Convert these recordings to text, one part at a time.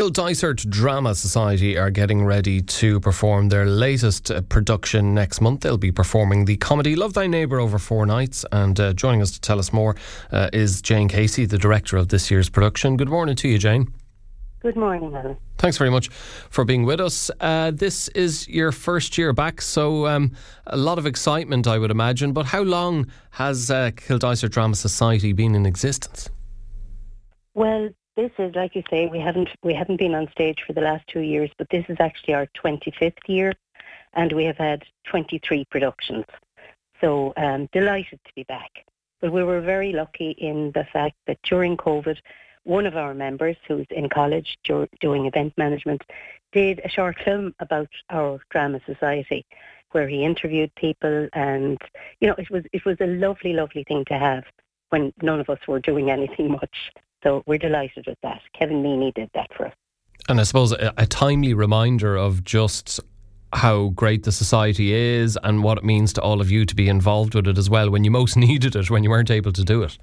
Kildysart Drama Society are getting ready to perform their latest uh, production next month. They'll be performing the comedy Love Thy Neighbour over four nights. And uh, joining us to tell us more uh, is Jane Casey, the director of this year's production. Good morning to you, Jane. Good morning, Alan. Thanks very much for being with us. Uh, this is your first year back, so um, a lot of excitement, I would imagine. But how long has uh, Kildysart Drama Society been in existence? Well, this is like you say, we haven't we haven't been on stage for the last two years, but this is actually our 25th year, and we have had 23 productions. So um, delighted to be back. But we were very lucky in the fact that during COVID, one of our members, who's in college doing event management, did a short film about our drama society, where he interviewed people, and you know, it was it was a lovely, lovely thing to have when none of us were doing anything much. So we're delighted with that. Kevin Meaney did that for us. And I suppose a, a timely reminder of just how great the society is and what it means to all of you to be involved with it as well when you most needed it, when you weren't able to do it.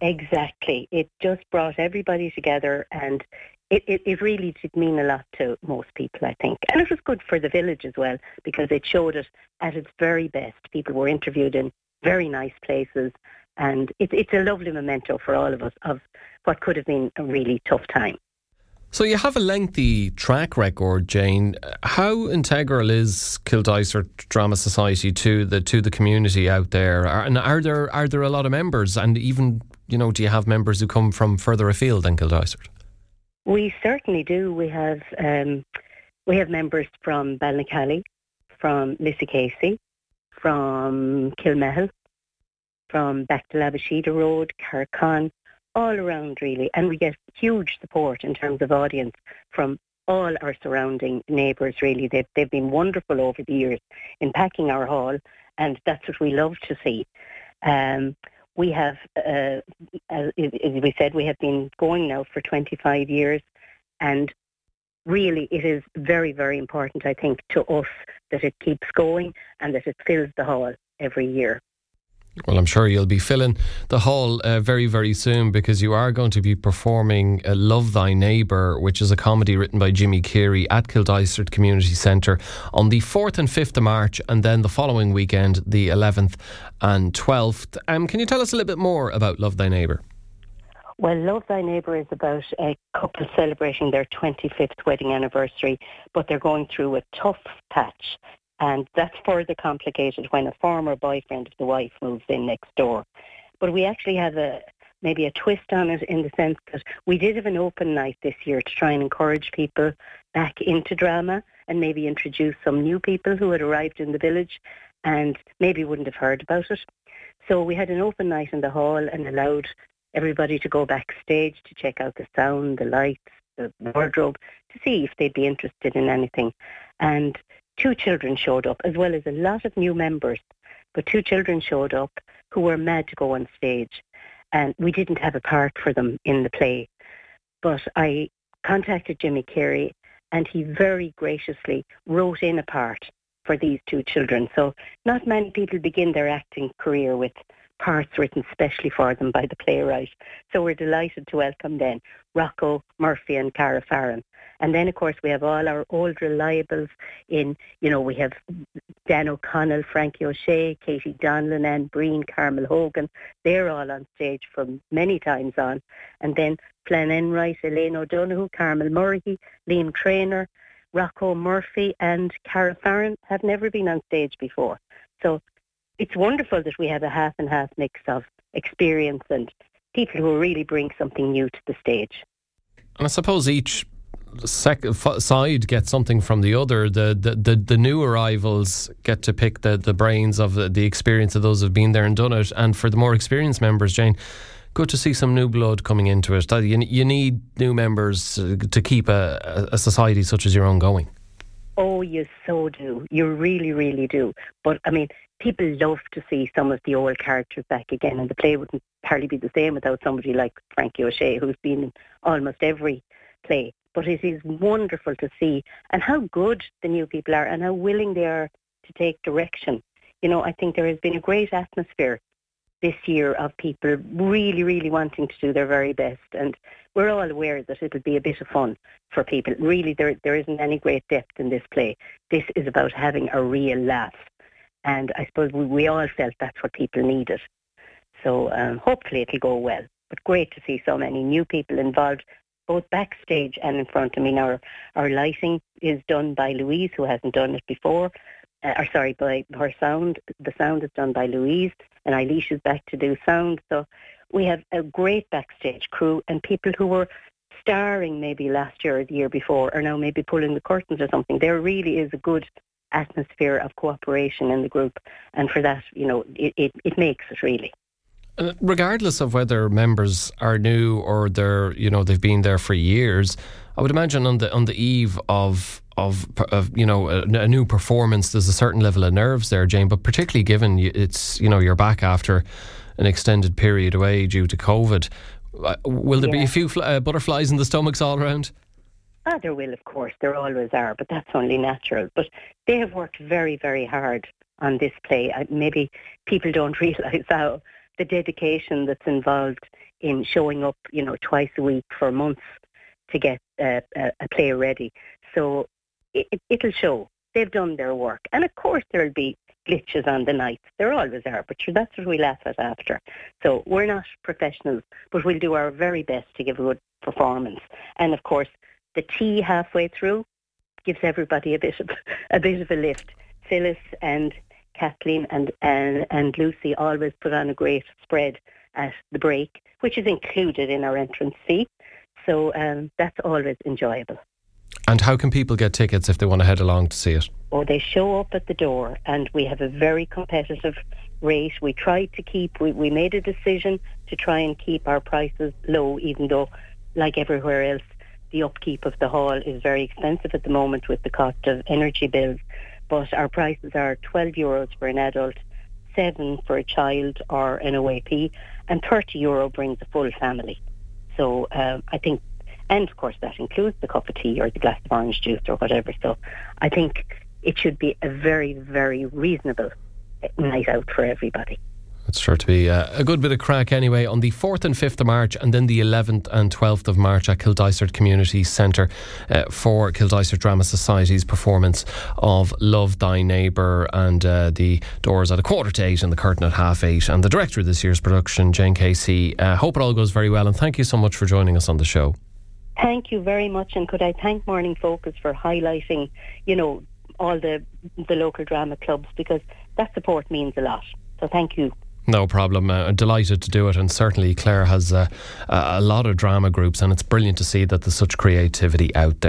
Exactly. It just brought everybody together and it, it, it, really did mean a lot to most people, I think. And it was good for the village as well because it showed it at its very best. People were interviewed in very nice places and it, it's a lovely memento for all of us of what could have been a really tough time. So you have a lengthy track record, Jane. How integral is Kildysart Drama Society to the to the community out there? And are there are there a lot of members? And even you know, do you have members who come from further afield than Kildysart? We certainly do. We have um, we have members from Ballinacally, from Lissycasey, from Kilmihil, from back to Labasheeda Road, Carcon, all around really. And we get huge support in terms of audience from all our surrounding neighbours really. They've, they've been wonderful over the years in packing our hall and that's what we love to see. Um, we have, uh, as we said, we have been going now for 25 years and really it is very, very important, I think, to us that it keeps going and that it fills the hall every year. Well, I'm sure you'll be filling the hall uh, very, very soon because you are going to be performing uh, Love Thy Neighbour, which is a comedy written by Jimmy Keary at Kildysart Community Centre on the 4th and 5th of March, and then the following weekend, the 11th and 12th. Um, can you tell us a little bit more about Love Thy Neighbour? Well, Love Thy Neighbour is about a couple celebrating their 25th wedding anniversary, but they're going through a tough patch and that's further complicated when a former boyfriend of the wife moves in next door. But we actually have a maybe a twist on it in the sense that we did have an open night this year to try and encourage people back into drama and maybe introduce some new people who had arrived in the village and maybe wouldn't have heard about it. So we had an open night in the hall and allowed everybody to go backstage to check out the sound, the lights, the wardrobe, to see if they'd be interested in anything. And two children showed up, as well as a lot of new members. But two children showed up who were mad to go on stage. And we didn't have a part for them in the play. But I contacted Jimmy Keary and he very graciously wrote in a part for these two children. So not many people begin their acting career with parts written specially for them by the playwright. So we're delighted to welcome then Rocco Murphy and Cara Farron. And then, of course, we have all our old reliables in, you know, we have Dan O'Connell, Frankie O'Shea, Katie Donlan, Anne Breen, Carmel Hogan. They're all on stage from many times on. And then Flann Enright, Elaine O'Donoghue, Carmel Murray, Liam Trainer, Rocco Murphy and Cara Farron have never been on stage before. So it's wonderful that we have a half and half mix of experience and people who really bring something new to the stage. And I suppose each sec- side gets something from the other. The, the, the, the, new arrivals get to pick the, the brains of the, the experience of those who've been there and done it. And for the more experienced members, Jane, good to see some new blood coming into it. You, you need new members to keep a, a society such as your own going. Oh, you so do. You really, really do. But I mean, people love to see some of the old characters back again, and the play wouldn't hardly be the same without somebody like Frankie O'Shea, who's been in almost every play. But it is wonderful to see, and how good the new people are, and how willing they are to take direction. You know, I think there has been a great atmosphere this year of people really, really wanting to do their very best. And we're all aware that it'll be a bit of fun for people. Really, there there isn't any great depth in this play. This is about having a real laugh. And I suppose we, we all felt that's what people needed. So um, hopefully it'll go well. But great to see so many new people involved, both backstage and in front. I mean, our, our lighting is done by Louise, who hasn't done it before. Uh, or sorry, by her sound. The sound is done by Louise, and Eilish is back to do sound. So we have a great backstage crew and people who were starring maybe last year or the year before are now maybe pulling the curtains or something. There really is a good atmosphere of cooperation in the group, and for that, you know, it, it, it makes it really. Uh, regardless of whether members are new or they're, you know, they've been there for years, I would imagine on the on the eve of of, of you know a, a, new performance, there's a certain level of nerves there, Jane. But particularly given it's you know you're back after an extended period away due to COVID, uh, will there yeah. be a few fl- uh, butterflies in the stomachs all around? Ah, there will, of course. There always are, but that's only natural. But they have worked very, very hard on this play. Maybe people don't realise how the dedication that's involved in showing up, you know, twice a week for months to get uh, a, a play ready. So it, it'll show they've done their work, and of course there'll be glitches on the night. There always sure, that's what we laugh at after. So we're not professionals, but we'll do our very best to give a good performance. And of course, the tea halfway through gives everybody a bit of a bit of a lift. Phyllis and Kathleen and, and, and Lucy always put on a great spread at the break, which is included in our entrance fee. So um, that's always enjoyable. And how can people get tickets if they want to head along to see it? Or they show up at the door, and we have a very competitive rate. We tried to keep, we, we made a decision to try and keep our prices low, even though, like everywhere else, the upkeep of the hall is very expensive at the moment with the cost of energy bills. But our prices are 12 euros for an adult, 7 for a child or an OAP, and 30 euro brings a full family. So um, I think, and of course that includes the cup of tea or the glass of orange juice or whatever. So I think it should be a very, very reasonable night out for everybody. It's sure to be uh, a good bit of crack anyway on the 4th and 5th of March and then the 11th and 12th of March at Kildysart Community Centre uh, for Kildysart Drama Society's performance of Love Thy Neighbour and uh, the doors at a quarter to eight and the curtain at half eight. And the director of this year's production, Jane Casey, uh, hope it all goes very well and thank you so much for joining us on the show. Thank you very much and could I thank Morning Focus for highlighting, you know, all the the local drama clubs because that support means a lot. So thank you. No problem. Uh, delighted to do it, and certainly Clare has uh, a lot of drama groups, and it's brilliant to see that there's such creativity out there.